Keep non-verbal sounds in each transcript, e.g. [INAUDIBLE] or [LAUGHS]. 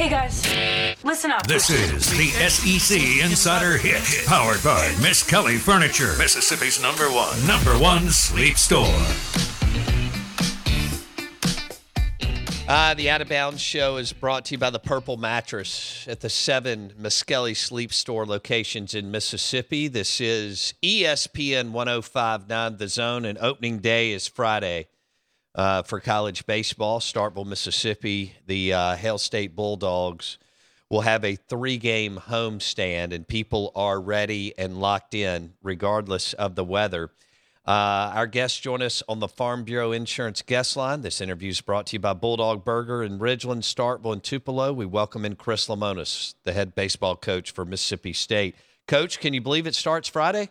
Hey guys, listen up. This is the SEC Insider Hit, powered by Miskelly Furniture, Mississippi's number one, number one sleep store. Uh, the Out of Bounds show is brought to you by the Purple Mattress at the seven Miskelly Sleep Store locations in Mississippi. This is ESPN 1059 The Zone, and opening day is Friday uh, for college baseball. Starkville, Mississippi, the uh, Hail State Bulldogs will have a three game homestand, and people are ready and locked in regardless of the weather. Uh, our guests join us on the Farm Bureau Insurance guest line. This interview is brought to you by Bulldog Burger in Ridgeland, Starkville, and Tupelo. We welcome in Chris Lemonis, the head baseball coach for Mississippi State. Coach, can you believe it starts Friday?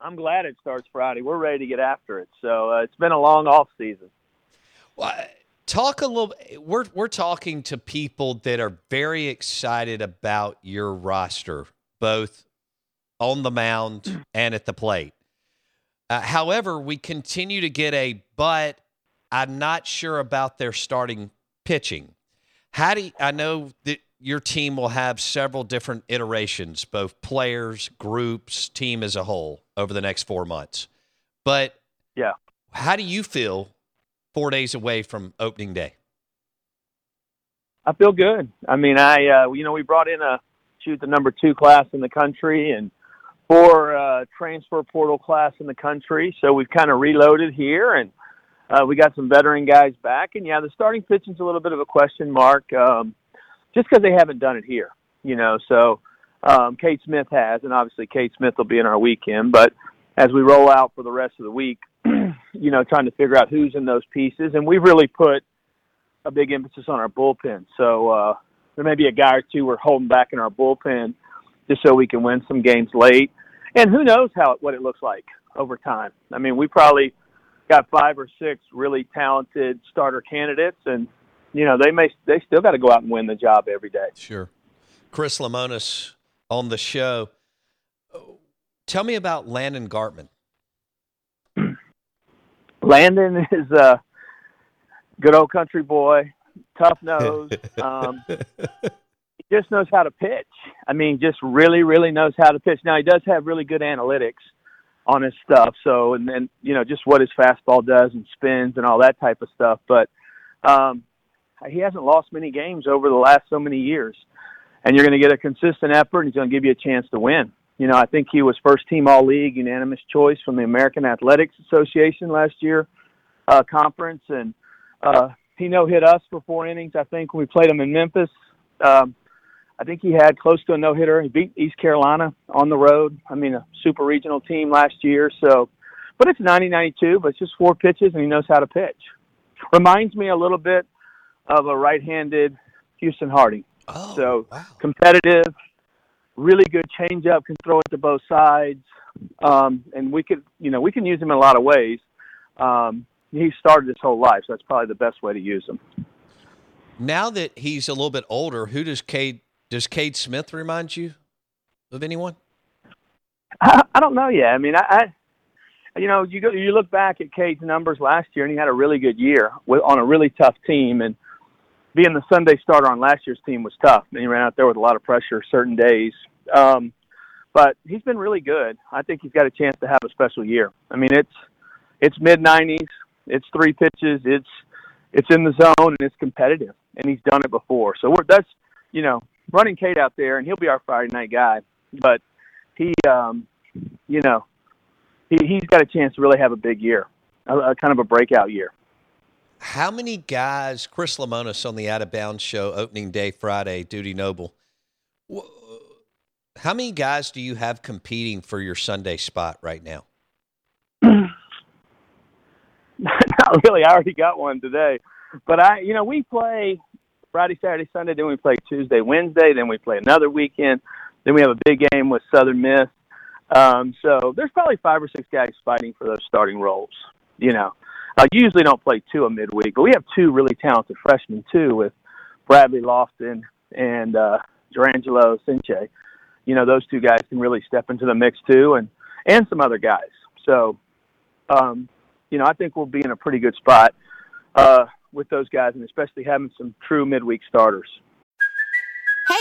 I'm glad it starts Friday. We're ready to get after it. So uh, it's been a long off season. Well, talk a little. We're we're talking to people that are very excited about your roster, both on the mound [CLEARS THROAT] and at the plate. Uh, however, we continue to get a but. I'm not sure about their starting pitching. How do you, I know that your team will have several different iterations, both players, groups, team as a whole, over the next four months. But yeah, how do you feel four days away from opening day? I feel good. I mean, I uh, you know we brought in a shoot the number two class in the country and four uh, transfer portal class in the country, so we've kind of reloaded here and. Uh, we got some veteran guys back, and yeah, the starting pitching's a little bit of a question mark, um, just because they haven't done it here, you know. So um, Cade Smith has, and obviously Cade Smith will be in our weekend. But as we roll out for the rest of the week, [CLEARS THROAT] you know, trying to figure out who's in those pieces, and we've really put a big emphasis on our bullpen. So uh, there may be a guy or two we're holding back in our bullpen just so we can win some games late. And who knows how what it looks like over time. I mean, we probably got five or six really talented starter candidates, and you know they may they still got to go out and win the job every day. Sure. Chris Lemonis on the show. Tell me about Landon Gartman. [CLEARS THROAT] Landon is a good old country boy, tough nose. [LAUGHS] Um, he just knows how to pitch. I mean, just really, really knows how to pitch. Now he does have really good analytics on his stuff. So, and then you know just what his fastball does and spins and all that type of stuff. But um, he hasn't lost many games over the last so many years, and you're going to get a consistent effort. and He's going to give you a chance to win. You know, I think he was first team All League, unanimous choice from the American Athletics Association last year uh, conference, and uh, he no hit us for four innings. I think when we played him in Memphis, um, I think he had close to a no hitter. He beat East Carolina on the road. I mean, a super regional team last year. So, but it's 90-92, but it's just four pitches, and he knows how to pitch. Reminds me a little bit of a right-handed Houston Harding. Oh, so wow. competitive, really good changeup, can throw it to both sides, um, and we could, you know, we can use him in a lot of ways. Um, he started his whole life, so that's probably the best way to use him. Now that he's a little bit older, who does Cade does Cade Smith remind you of anyone? I, I don't know yet. I mean, I, I, you know, you go, you look back at Cade's numbers last year, and he had a really good year with, on a really tough team, and being the Sunday starter on last year's team was tough. And he ran out there with a lot of pressure certain days. Um, but he's been really good. I think he's got a chance to have a special year. I mean, it's it's mid 90s, it's three pitches, it's it's in the zone, and it's competitive. And he's done it before. So we're, that's you know running Cade out there, and he'll be our Friday night guy. But he, um, you know, he, he's got a chance to really have a big year, a, a kind of a breakout year. How many guys, Chris Lemonis on the Out of Bounds show, opening day Friday, Dudy Noble. How many guys do you have competing for your Sunday spot right now? [LAUGHS] Not really. I already got one today. But I, you know, we play Friday, Saturday, Sunday. Then we play Tuesday, Wednesday. Then we play another weekend. Then we have a big game with Southern Miss. Um, so there's probably five or six guys fighting for those starting roles. You know, I usually don't play two a midweek, but we have two really talented freshmen too, with Bradley Lofton and uh, Jurrangelo Cijntje. You know, those two guys can really step into the mix too, and and some other guys. So, um, you know, I think we'll be in a pretty good spot uh, with those guys, and especially having some true midweek starters.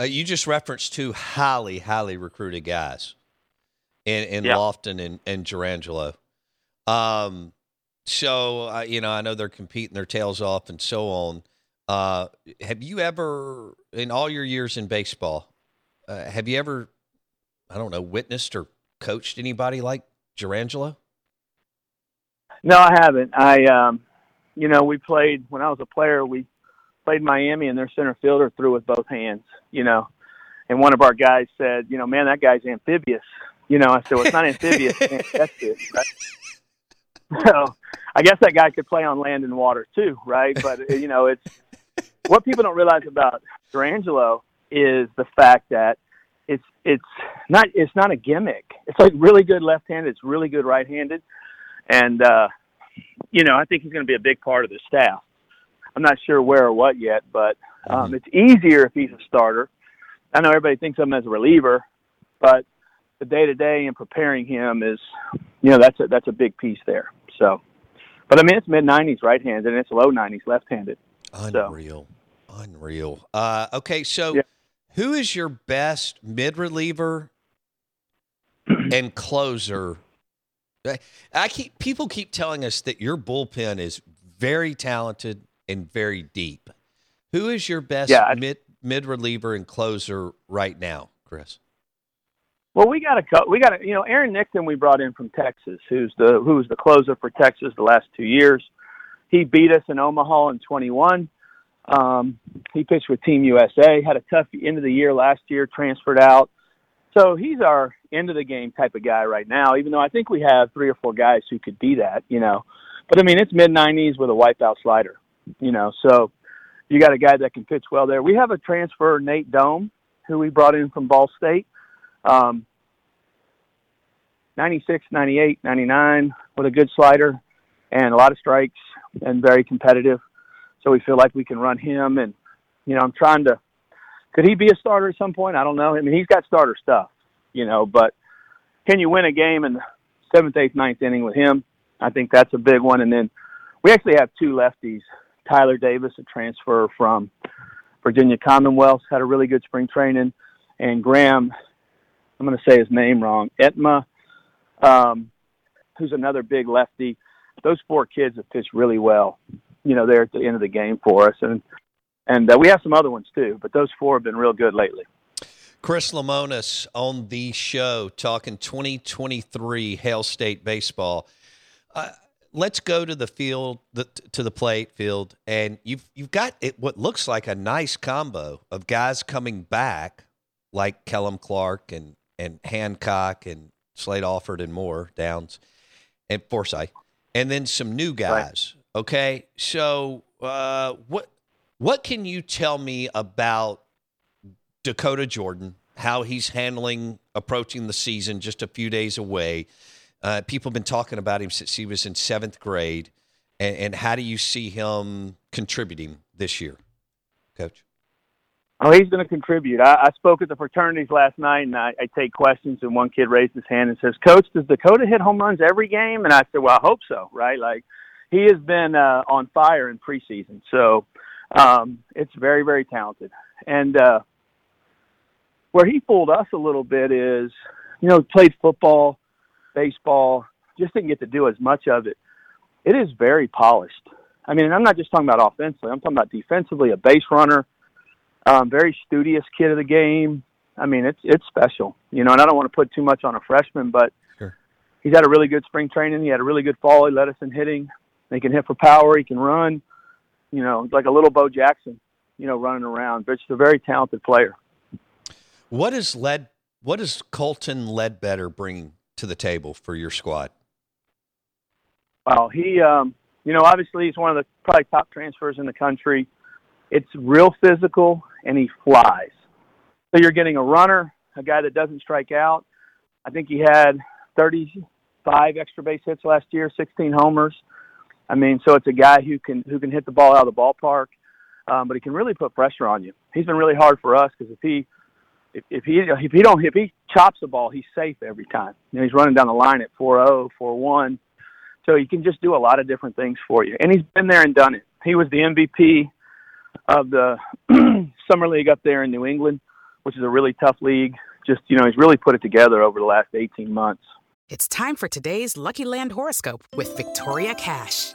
Uh, you just referenced two highly, highly recruited guys in, in Yeah. Lofton and, and Jurrangelo. Um, so, uh, you know, I know they're competing their tails off and so on. Uh, have you ever, in all your years in baseball, uh, have you ever, I don't know, witnessed or coached anybody like Jurrangelo? No, I haven't. I, um, you know, we played when I was a player. We played Miami, and their center fielder threw with both hands. You know, and one of our guys said, "You know, man, that guy's amphibious." You know, I said, "Well, it's not [LAUGHS] amphibious. it's that's it, right?" So, I guess that guy could play on land and water too, right? But you know, it's what people don't realize about Jurrangelo is the fact that it's it's not it's not a gimmick. It's like really good left-handed. It's really good right-handed, and uh, you know I think he's going to be a big part of the staff. I'm not sure where or what yet, but um, it's easier if he's a starter. I know everybody thinks of him as a reliever, but the day to day and preparing him is, you know, that's a that's a big piece there. So, but I mean, it's mid 90s right-handed and it's low 90s left-handed. Unreal. Unreal. Uh, okay, so Yeah. who is your best mid reliever [CLEARS THROAT] and closer? I keep people keep telling us that your bullpen is very talented and very deep. Who is your best Yeah, I- mid mid reliever and closer right now, Chris? Well, we got a we got a you know Aaron Nixon we brought in from Texas, who's the who was the closer for Texas the last two years. He beat us in Omaha in 21. Um, he pitched with Team USA. Had a tough end of the year last year. Transferred out, so he's our end of the game type of guy right now. Even though I think we have three or four guys who could be that, you know. But I mean, it's mid 90s with a wipeout slider. You know, so you got a guy that can pitch well there. We have a transfer, Nate Dohm, who we brought in from Ball State. Um, 96, 98, 99 with a good slider and a lot of strikes and very competitive. So we feel like we can run him. And, you know, I'm trying to, could he be a starter at some point? I don't know. I mean, he's got starter stuff, you know, but can you win a game in the seventh, eighth, ninth inning with him? I think that's a big one. And then we actually have two lefties. Tyler Davis, a transfer from Virginia Commonwealth, had a really good spring training. And Graham, I'm going to say his name wrong, Etma, um, who's another big lefty. Those four kids have pitched really well, you know, there at the end of the game for us. And and uh, we have some other ones too, but those four have been real good lately. Chris Lemonis on the show talking 2023 Hail State baseball. Uh, let's go to the field, the, to the plate field, and you've you've got it, what looks like a nice combo of guys coming back, like Kellum Clark and and Hancock and Slade Alford and more Downs and Forsyth, and then some new guys. Right. Okay, so uh, what what can you tell me about Dakota Jordan? How he's handling approaching the season, just a few days away. Uh, people have been talking about him since he was in seventh grade, and, and how do you see him contributing this year, Coach? Oh, he's going to contribute. I, I spoke at the fraternities last night, and I, I take questions. And one kid raised his hand and says, "Coach, does Dakota hit home runs every game?" And I said, "Well, I hope so, right? Like he has been uh, on fire in preseason, so um, it's very, very talented. And uh, where he fooled us a little bit is, you know, played football, baseball, just didn't get to do as much of it. It is very polished. I mean, I'm not just talking about offensively. I'm talking about defensively, a base runner." Um, very studious kid of the game. I mean, it's it's special, you know. And I don't want to put too much on a freshman, but sure. he's had a really good spring training. He had a really good fall. He led us in hitting. He can hit for power. He can run. You know, like a little Bo Jackson. You know, running around. But he's a very talented player. What is led? What is Colton Ledbetter bringing to the table for your squad? Well, he, um, you know, obviously he's one of the probably top transfers in the country. It's real physical and he flies. So you're getting a runner, a guy that doesn't strike out. I think he had 35 extra base hits last year, 16 homers. I mean, so it's a guy who can who can hit the ball out of the ballpark, um, but he can really put pressure on you. He's been really hard for us because if he if, if he if he don't if he chops the ball, he's safe every time. You know, he's running down the line at 4-0, 4-1. So he can just do a lot of different things for you. And he's been there and done it. He was the MVP of the [CLEARS THROAT] summer league up there in New England, which is a really tough league. Just you know, he's really put it together over the last 18 months. It's time for today's Lucky Land horoscope with Victoria Cash.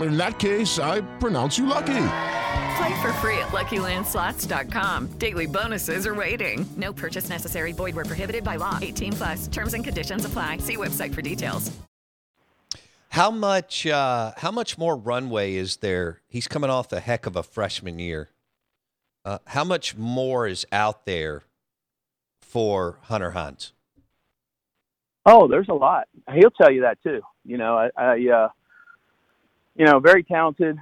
In that case, I pronounce you lucky. Play for free at LuckyLandSlots.com. Daily bonuses are waiting. No purchase necessary. Void where prohibited by law. 18 plus. Terms and conditions apply. See website for details. How much? Uh, how much more runway is there? He's coming off a heck of a freshman year. Uh, how much more is out there for Hunter Hunt? Oh, there's a lot. He'll tell you that too. You know, I, I uh, you know, very talented.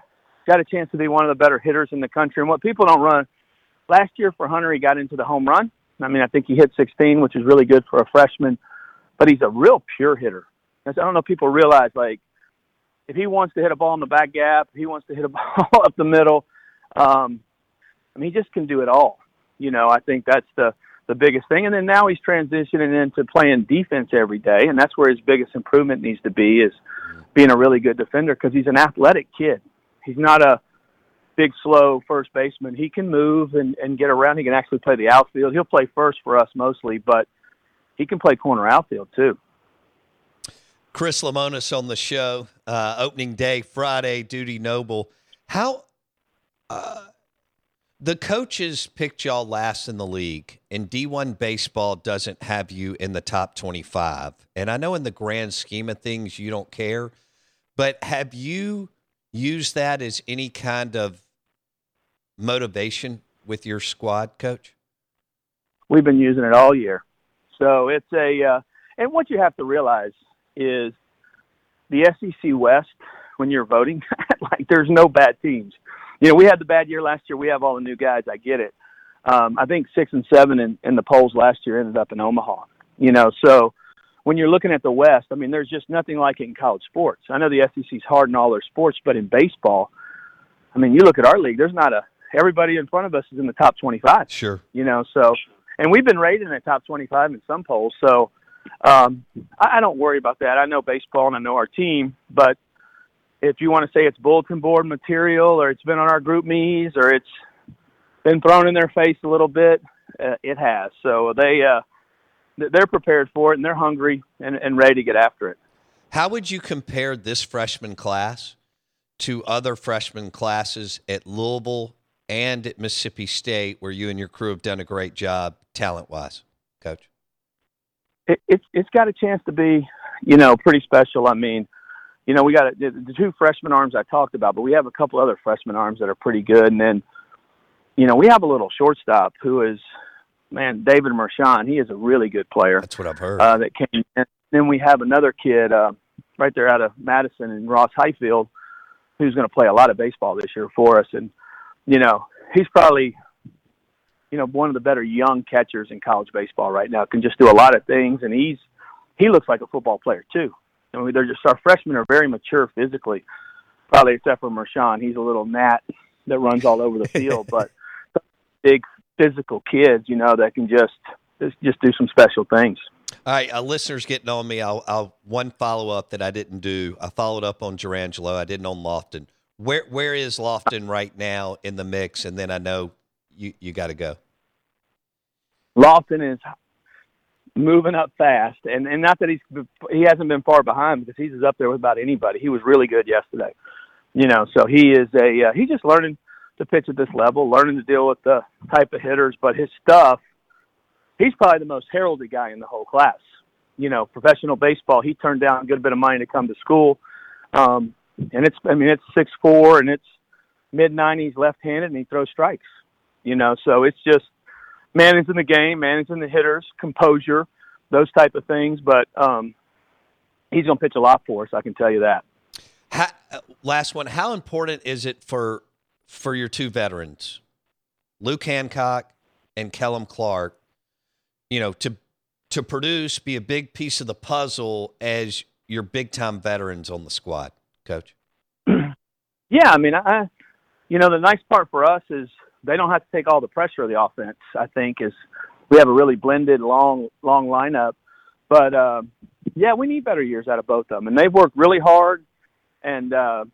Got a chance to be one of the better hitters in the country. And what people don't run last year for Hunter, he got into the home run. I mean, I think he hit 16, which is really good for a freshman. But he's a real pure hitter. I don't know if people realize like if he wants to hit a ball in the back gap, he wants to hit a [LAUGHS] ball up the middle. Um, I mean, he just can do it all. You know, I think that's the the biggest thing. And then now he's transitioning into playing defense every day, and that's where his biggest improvement needs to be is being a really good defender because he's an athletic kid. He's not a big, slow first baseman. He can move and, and get around. He can actually play the outfield. He'll play first for us mostly, but he can play corner outfield too. Chris Lemonis on the show, uh, opening day Friday, Dudy Noble. How uh, the coaches picked y'all last in the league, and D1 baseball doesn't have you in the top 25. And I know in the grand scheme of things, you don't care, but have you used that as any kind of motivation with your squad, coach? We've been using it all year. So it's a, uh, and what you have to realize is the SEC West, when you're voting, [LAUGHS] like there's no bad teams you know, we had the bad year last year. We have all the new guys. I get it. Um, I think six and seven in, in the polls last year ended up in Omaha. You know, so when you're looking at the West, I mean, there's just nothing like it in college sports. I know the SEC's hard in all their sports, but in baseball, I mean, you look at our league. There's not a everybody in front of us is in the top 25. Sure. You know, so and we've been rated in the top 25 in some polls. So um, I, I don't worry about that. I know baseball and I know our team, but if you want to say it's bulletin board material or it's been on our GroupMe's or it's been thrown in their face a little bit, uh, it has. So they uh, they're prepared for it and they're hungry and, and ready to get after it. How would you compare this freshman class to other freshman classes at Louisville and at Mississippi State, where you and your crew have done a great job talent wise, Coach? It, it's it's got a chance to be, you know, pretty special. I mean, you know, we got the, the two freshman arms I talked about, but we have a couple other freshman arms that are pretty good. And then, you know, we have a little shortstop who is, man, David Mershon. He is a really good player. That's what I've heard. Uh, that came. And then we have another kid uh, right there out of Madison and Ross Highfield, who's going to play a lot of baseball this year for us. And you know, he's probably, you know, one of the better young catchers in college baseball right now. Can just do a lot of things, and he's he looks like a football player too. I mean, they're just our freshmen are very mature physically, probably except for Mershon. He's a little gnat that runs all over the field, [LAUGHS] but big physical kids, you know, that can just just, do some special things. All right, uh, listeners getting on me. I'll, I'll one follow up that I didn't do. I followed up on Jurrangelo. I didn't on Lofton. Where where is Lofton right now in the mix? And then I know you you got to go. Lofton is moving up fast, and and not that he's he hasn't been far behind because he's up there with about anybody. He was really good yesterday, you know. So he is a uh, he's just learning to pitch at this level, learning to deal with the type of hitters. But his stuff, he's probably the most heralded guy in the whole class. You know, professional baseball. He turned down a good bit of money to come to school, um, and it's I mean it's six four and it's mid nineties left handed and he throws strikes. You know, so it's just managing the game, managing the hitters, composure, those type of things. But um, he's going to pitch a lot for us. I can tell you that. How, uh, last one. How important is it for for your two veterans, Luke Hancock and Kellum Clark? You know, to to produce, be a big piece of the puzzle as your big time veterans on the squad, Coach. [CLEARS THROAT] yeah, I mean, I, you know, the nice part for us is they don't have to take all the pressure of the offense. I think is we have a really blended long long lineup, but uh, yeah, we need better years out of both of them, and they've worked really hard. And uh,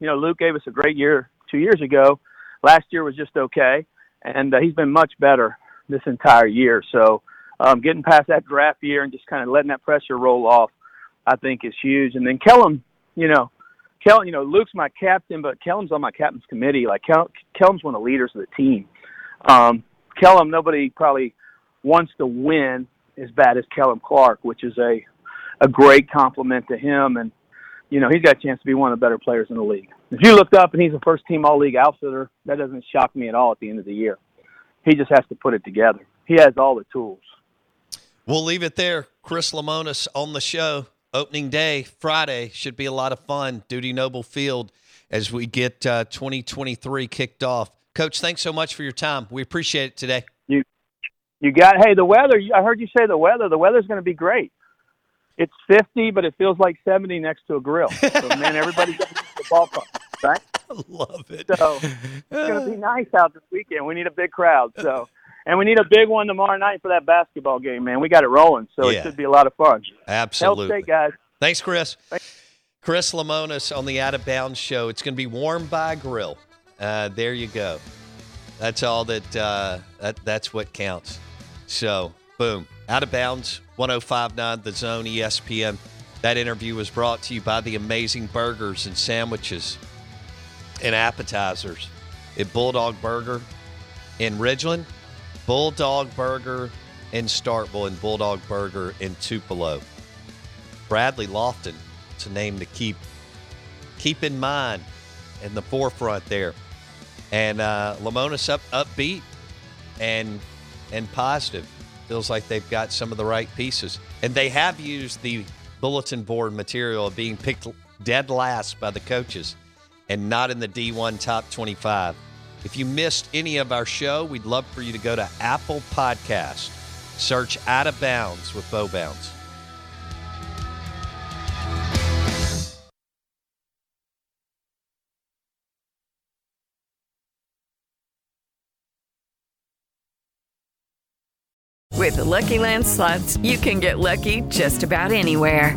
you know, Luke gave us a great year two years ago. Last year was just okay, and uh, he's been much better this entire year. So um, getting past that draft year and just kind of letting that pressure roll off, I think is huge. And then Kellum, you know, Kellen, you know, Luke's my captain, but Kellum's on my captain's committee. Like Kel- Kellum's one of the leaders of the team. Um, Kellum, nobody probably wants to win as bad as Kellum Clark, which is a a great compliment to him. And you know, he's got a chance to be one of the better players in the league. If you looked up and he's a first team All League outfitter, that doesn't shock me at all. At the end of the year, he just has to put it together. He has all the tools. We'll leave it there. Chris Lemonis on the show opening day, Friday, should be a lot of fun. Dudy Noble Field as we get uh, 2023 kicked off. Coach, thanks so much for your time. We appreciate it today. You you got hey the weather. I heard you say the weather. The weather's going to be great. It's 50, but it feels like 70 next to a grill. So man, everybody's going to the ballpark, right? I [LAUGHS] love it. So it's going to be nice out this weekend. We need a big crowd. So. And we need a big one tomorrow night for that basketball game, man. We got it rolling, so Yeah. it should be a lot of fun. Absolutely. State guys. Thanks, Chris. Chris Lemonis on the Out of Bounds show. It's going to be warm by grill. Uh, there you go. That's all that, uh, that. That's what counts. So, boom. Out of Bounds, 1059 The Zone, ESPN. That interview was brought to you by the amazing burgers and sandwiches and appetizers at Bulldog Burger in Ridgeland, Bulldog Burger in Starkville, and Bulldog Burger in Tupelo. Bradley Lofton. to name to keep keep in mind in the forefront there. And uh, Lamona's up upbeat and and positive. Feels like they've got some of the right pieces. And they have used the bulletin board material of being picked dead last by the coaches and not in the D1 top 25. If you missed any of our show, we'd love for you to go to Apple Podcast. Search Out of Bounds with Bo Bounds. With the Lucky Land slots, you can get lucky just about anywhere.